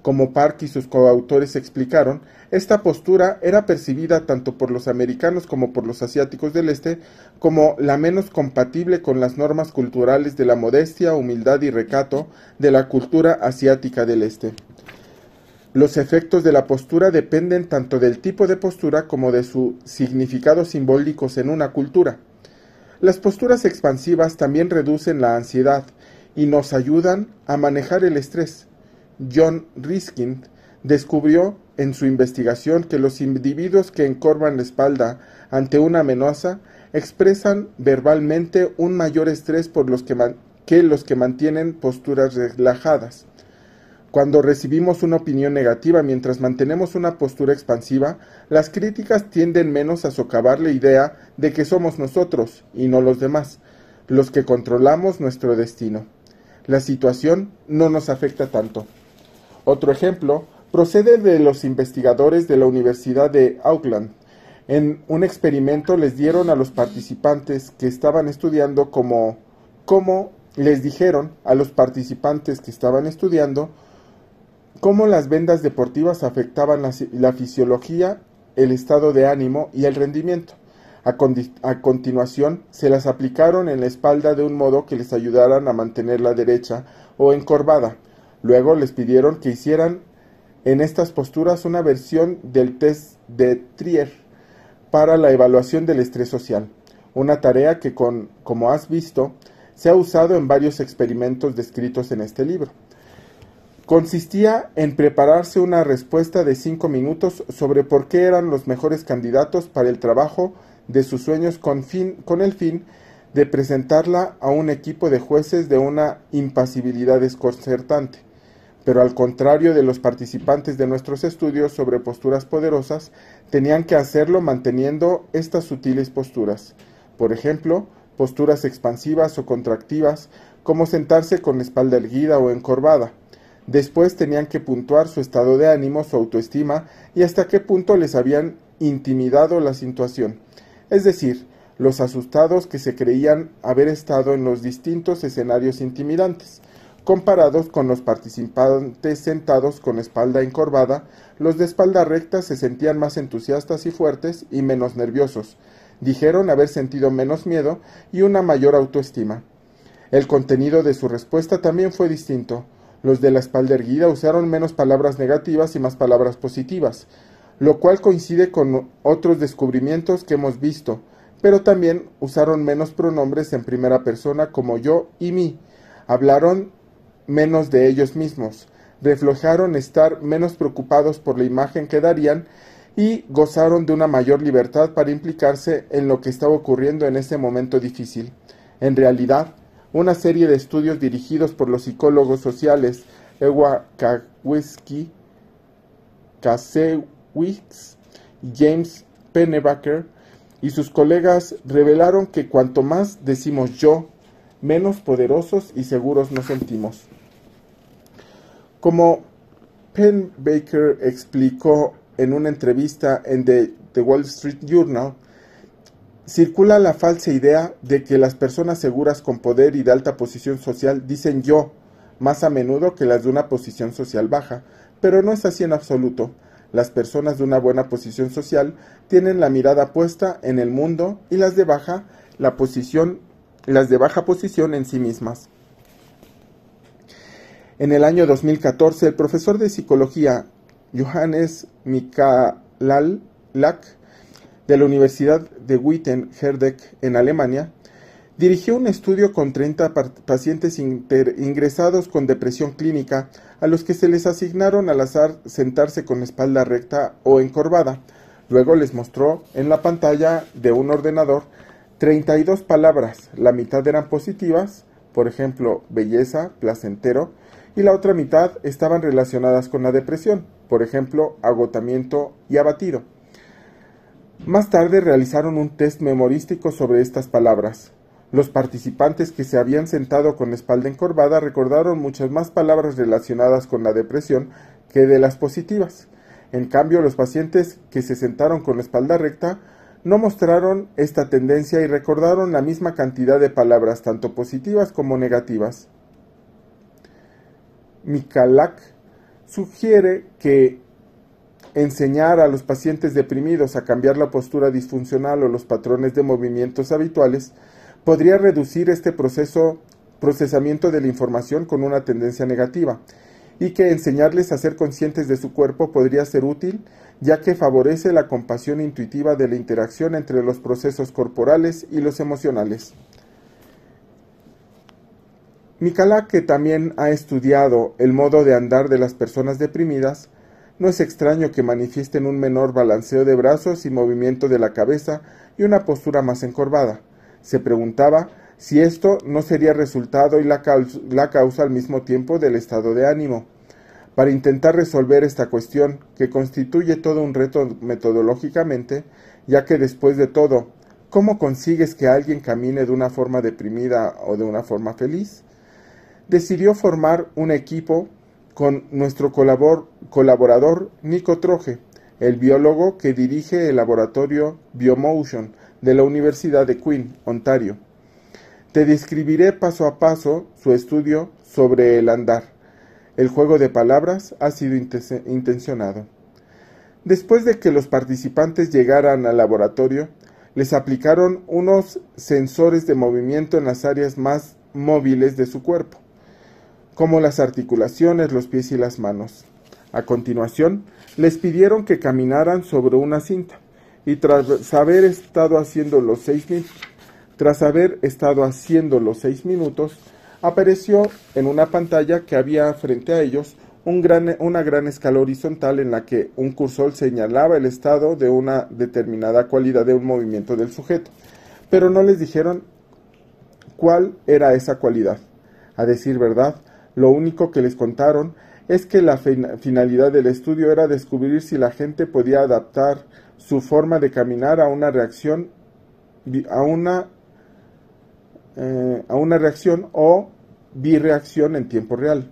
Como Park y sus coautores explicaron, esta postura era percibida tanto por los americanos como por los asiáticos del Este como la menos compatible con las normas culturales de la modestia, humildad y recato de la cultura asiática del Este. Los efectos de la postura dependen tanto del tipo de postura como de su significado simbólicos en una cultura. Las posturas expansivas también reducen la ansiedad y nos ayudan a manejar el estrés. John Riskin descubrió en su investigación que los individuos que encorvan la espalda ante una amenaza expresan verbalmente un mayor estrés por los que, que los que mantienen posturas relajadas. Cuando recibimos una opinión negativa mientras mantenemos una postura expansiva, las críticas tienden menos a socavar la idea de que somos nosotros, y no los demás, los que controlamos nuestro destino. La situación no nos afecta tanto. Otro ejemplo procede de los investigadores de la Universidad de Auckland. En un experimento les dieron a los participantes que estaban estudiando como, cómo les dijeron a los participantes que estaban estudiando cómo las vendas deportivas afectaban la, fisiología, el estado de ánimo y el rendimiento. A, a, continuación, se las aplicaron en la espalda de un modo que les ayudaran a mantenerla derecha o encorvada. Luego les pidieron que hicieran en estas posturas una versión del test de Trier para la evaluación del estrés social, una tarea que, con, como has visto, se ha usado en varios experimentos descritos en este libro. Consistía en prepararse una respuesta de cinco minutos sobre por qué eran los mejores candidatos para el trabajo de sus sueños con, fin, con el fin de presentarla a un equipo de jueces de una impasibilidad desconcertante pero al contrario de los participantes de nuestros estudios sobre posturas poderosas, tenían que hacerlo manteniendo estas sutiles posturas. Por ejemplo, posturas expansivas o contractivas, como sentarse con la espalda erguida o encorvada. Después tenían que puntuar su estado de ánimo, su autoestima y hasta qué punto les habían intimidado la situación. Es decir, los asustados que se creían haber estado en los distintos escenarios intimidantes. Comparados con los participantes sentados con espalda encorvada, los de espalda recta se sentían más entusiastas y fuertes y menos nerviosos. Dijeron haber sentido menos miedo y una mayor autoestima. El contenido de su respuesta también fue distinto. Los de la espalda erguida usaron menos palabras negativas y más palabras positivas, lo cual coincide con otros descubrimientos que hemos visto, pero también usaron menos pronombres en primera persona como yo y mí. Hablaron menos de ellos mismos, reflejaron estar menos preocupados por la imagen que darían y gozaron de una mayor libertad para implicarse en lo que estaba ocurriendo en ese momento difícil. En realidad, una serie de estudios dirigidos por los psicólogos sociales Ewa Kawiski, Kasewicz James Pennebaker y sus colegas revelaron que cuanto más decimos yo, menos poderosos y seguros nos sentimos. Como Penn Baker explicó en una entrevista en The, Wall Street Journal, circula la falsa idea de que las personas seguras con poder y de alta posición social dicen yo más a menudo que las de una posición social baja, pero no es así en absoluto. Las personas de una buena posición social tienen la mirada puesta en el mundo y las de baja la posición las de baja posición en sí mismas. En el año 2014, el profesor de psicología Johannes Mikalak de la Universidad de Witten-Herdecke en Alemania, dirigió un estudio con 30 pacientes ingresados con depresión clínica a los que se les asignaron al azar sentarse con espalda recta o encorvada. Luego les mostró en la pantalla de un ordenador 32 palabras, la mitad eran positivas, por ejemplo, belleza, placentero, y la otra mitad estaban relacionadas con la depresión, por ejemplo, agotamiento y abatido. Más tarde realizaron un test memorístico sobre estas palabras. Los participantes que se habían sentado con espalda encorvada recordaron muchas más palabras relacionadas con la depresión que de las positivas. En cambio, los pacientes que se sentaron con la espalda recta no mostraron esta tendencia y recordaron la misma cantidad de palabras, tanto positivas como negativas. Mikalak sugiere que enseñar a los pacientes deprimidos a cambiar la postura disfuncional o los patrones de movimientos habituales podría reducir este proceso procesamiento de la información con una tendencia negativa y que enseñarles a ser conscientes de su cuerpo podría ser útil ya que favorece la compasión intuitiva de la interacción entre los procesos corporales y los emocionales. Michala, que también ha estudiado el modo de andar de las personas deprimidas, no es extraño que manifiesten un menor balanceo de brazos y movimiento de la cabeza y una postura más encorvada. Se preguntaba si esto no sería resultado y la causa, al mismo tiempo del estado de ánimo. Para intentar resolver esta cuestión, que constituye todo un reto metodológicamente, ya que después de todo, ¿cómo consigues que alguien camine de una forma deprimida o de una forma feliz? Decidió formar un equipo con nuestro colaborador Nico Troje, el biólogo que dirige el laboratorio Biomotion de la Universidad de Queen, Ontario. Te describiré paso a paso su estudio sobre el andar. El juego de palabras ha sido intencionado. Después de que los participantes llegaran al laboratorio, les aplicaron unos sensores de movimiento en las áreas más móviles de su cuerpo, como las articulaciones, los pies y las manos. A continuación, les pidieron que caminaran sobre una cinta y tras haber estado haciendo los seis tras haber estado haciendo los seis minutos, apareció en una pantalla que había frente a ellos un gran, una gran escala horizontal en la que un cursor señalaba el estado de una determinada cualidad de un movimiento del sujeto, pero no les dijeron cuál era esa cualidad. A decir verdad, lo único que les contaron es que la finalidad del estudio era descubrir si la gente podía adaptar su forma de caminar a una reacción a una eh, a una reacción o bireacción en tiempo real.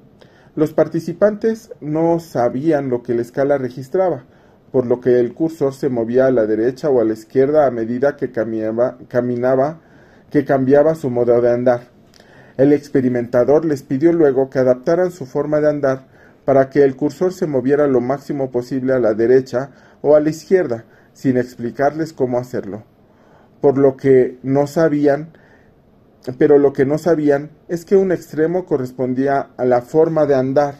Los participantes no sabían lo que la escala registraba, por lo que el cursor se movía a la derecha o a la izquierda a medida que caminaba, caminaba que cambiaba su modo de andar. El experimentador les pidió luego que adaptaran su forma de andar para que el cursor se moviera lo máximo posible a la derecha o a la izquierda, sin explicarles cómo hacerlo. Por lo que no sabían, pero lo que no sabían es que un extremo correspondía a la forma de andar,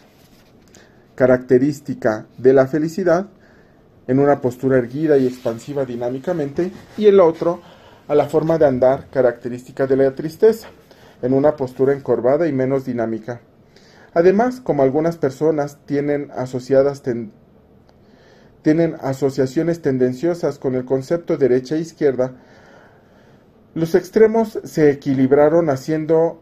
característica de la felicidad, en una postura erguida y expansiva dinámicamente, y el otro a la forma de andar característica de la tristeza, en una postura encorvada y menos dinámica. Además, como algunas personas tienen asociadas tienen asociaciones tendenciosas con el concepto derecha e izquierda, los extremos se equilibraron haciendo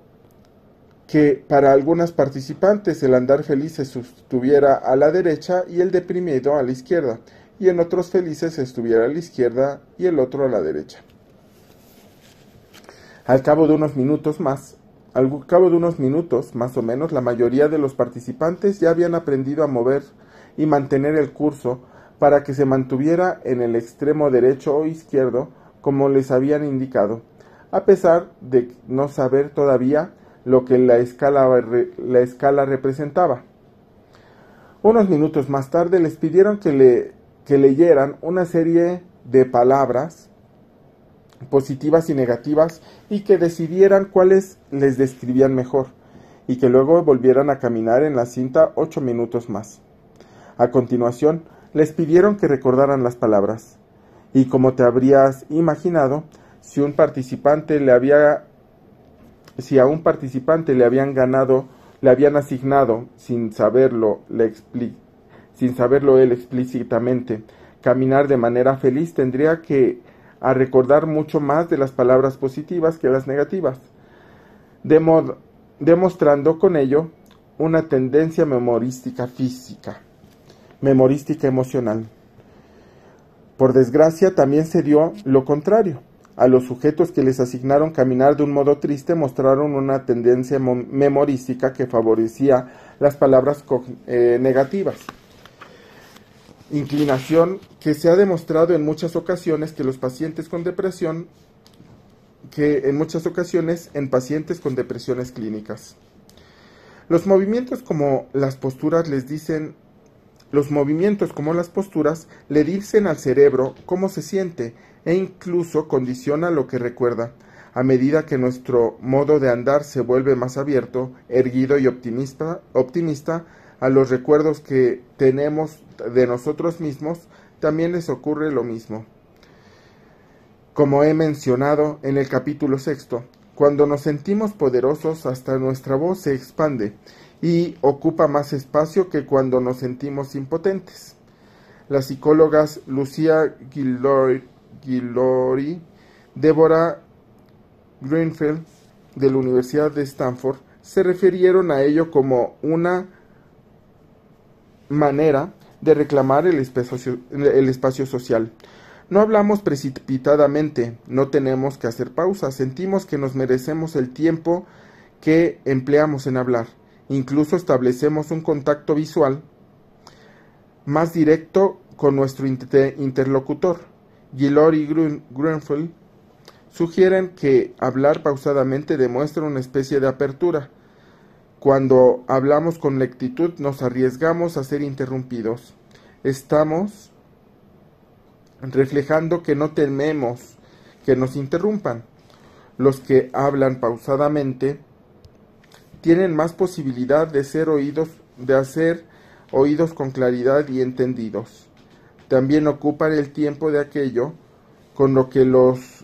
que para algunas participantes el andar feliz se sostuviera a la derecha y el deprimido a la izquierda, y en otros felices estuviera a la izquierda y el otro a la derecha. Al cabo de unos minutos más, al cabo de unos minutos más o menos, la mayoría de los participantes ya habían aprendido a mover y mantener el curso para que se mantuviera en el extremo derecho o izquierdo como les habían indicado, a pesar de no saber todavía lo que la escala, la escala representaba. Unos minutos más tarde les pidieron que, le, que leyeran una serie de palabras positivas y negativas y que decidieran cuáles les describían mejor y que luego volvieran a caminar en la cinta ocho minutos más. A continuación, les pidieron que recordaran las palabras. Y como te habrías imaginado, si un participante le había si a un participante le habían ganado, le habían asignado sin saberlo, le sin saberlo él explícitamente, caminar de manera feliz, tendría que a recordar mucho más de las palabras positivas que las negativas, demostrando con ello una tendencia memorística física, memorística emocional. Por desgracia, también se dio lo contrario. A los sujetos que les asignaron caminar de un modo triste mostraron una tendencia memorística que favorecía las palabras eh, negativas. Inclinación que se ha demostrado en muchas ocasiones que los pacientes con depresión, que en muchas ocasiones en pacientes con depresiones clínicas. Los movimientos como las posturas les dicen los movimientos como las posturas le dicen al cerebro cómo se siente e incluso condiciona lo que recuerda. A medida que nuestro modo de andar se vuelve más abierto, erguido y optimista, optimista a los recuerdos que tenemos de nosotros mismos, también les ocurre lo mismo. Como he mencionado en el capítulo sexto, cuando nos sentimos poderosos hasta nuestra voz se expande y ocupa más espacio que cuando nos sentimos impotentes. Las psicólogas Lucía Gilroy Gillory, Deborah Greenfield de la Universidad de Stanford se refirieron a ello como una manera de reclamar el espacio, social. No hablamos precipitadamente, no tenemos que hacer pausas, sentimos que nos merecemos el tiempo que empleamos en hablar. Incluso establecemos un contacto visual más directo con nuestro interlocutor. Gilor y Grunfeld sugieren que hablar pausadamente demuestra una especie de apertura. Cuando hablamos con lectitud nos arriesgamos a ser interrumpidos. Estamos reflejando que no tememos que nos interrumpan. Los que hablan pausadamente tienen más posibilidad de ser oídos, de hacer oídos con claridad y entendidos también ocupan el tiempo de aquello con lo que los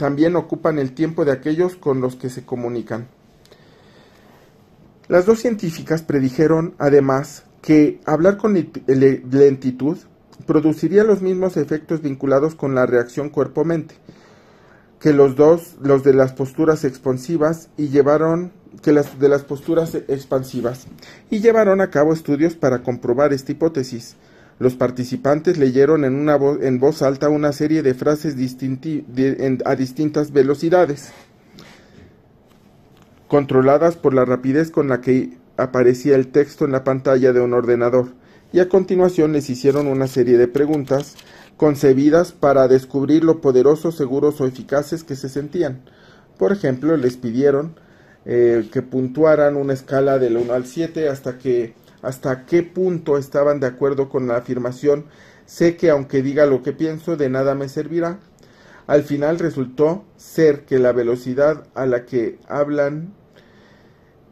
también ocupan el tiempo de aquellos con los que se comunican. Las dos científicas predijeron además que hablar con lentitud produciría los mismos efectos vinculados con la reacción cuerpo-mente que los dos, los de las posturas expansivas y llevaron que las de las posturas expansivas y llevaron a cabo estudios para comprobar esta hipótesis. Los participantes leyeron en, una en voz alta una serie de frases a distintas velocidades, controladas por la rapidez con la que aparecía el texto en la pantalla de un ordenador, y a continuación les hicieron una serie de preguntas concebidas para descubrir lo poderosos, seguros o eficaces que se sentían. Por ejemplo, les pidieron eh, que puntuaran una escala del 1 al 7 hasta que hasta qué punto estaban de acuerdo con la afirmación sé que aunque diga lo que pienso de nada me servirá. Al final resultó ser que la velocidad a la que hablan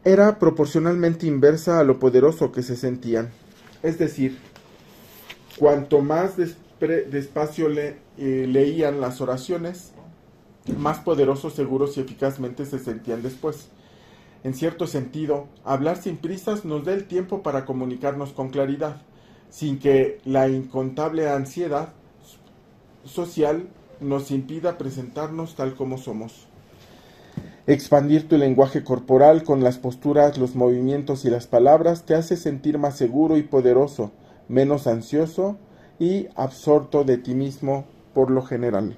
era proporcionalmente inversa a lo poderoso que se sentían. Es decir, cuanto más despacio le, eh, leían las oraciones, más poderosos, seguros y eficazmente se sentían después. En cierto sentido, hablar sin prisas nos da el tiempo para comunicarnos con claridad, sin que la incontable ansiedad social nos impida presentarnos tal como somos. Expandir tu lenguaje corporal con las posturas, los movimientos y las palabras te hace sentir más seguro y poderoso, menos ansioso y absorto de ti mismo por lo general.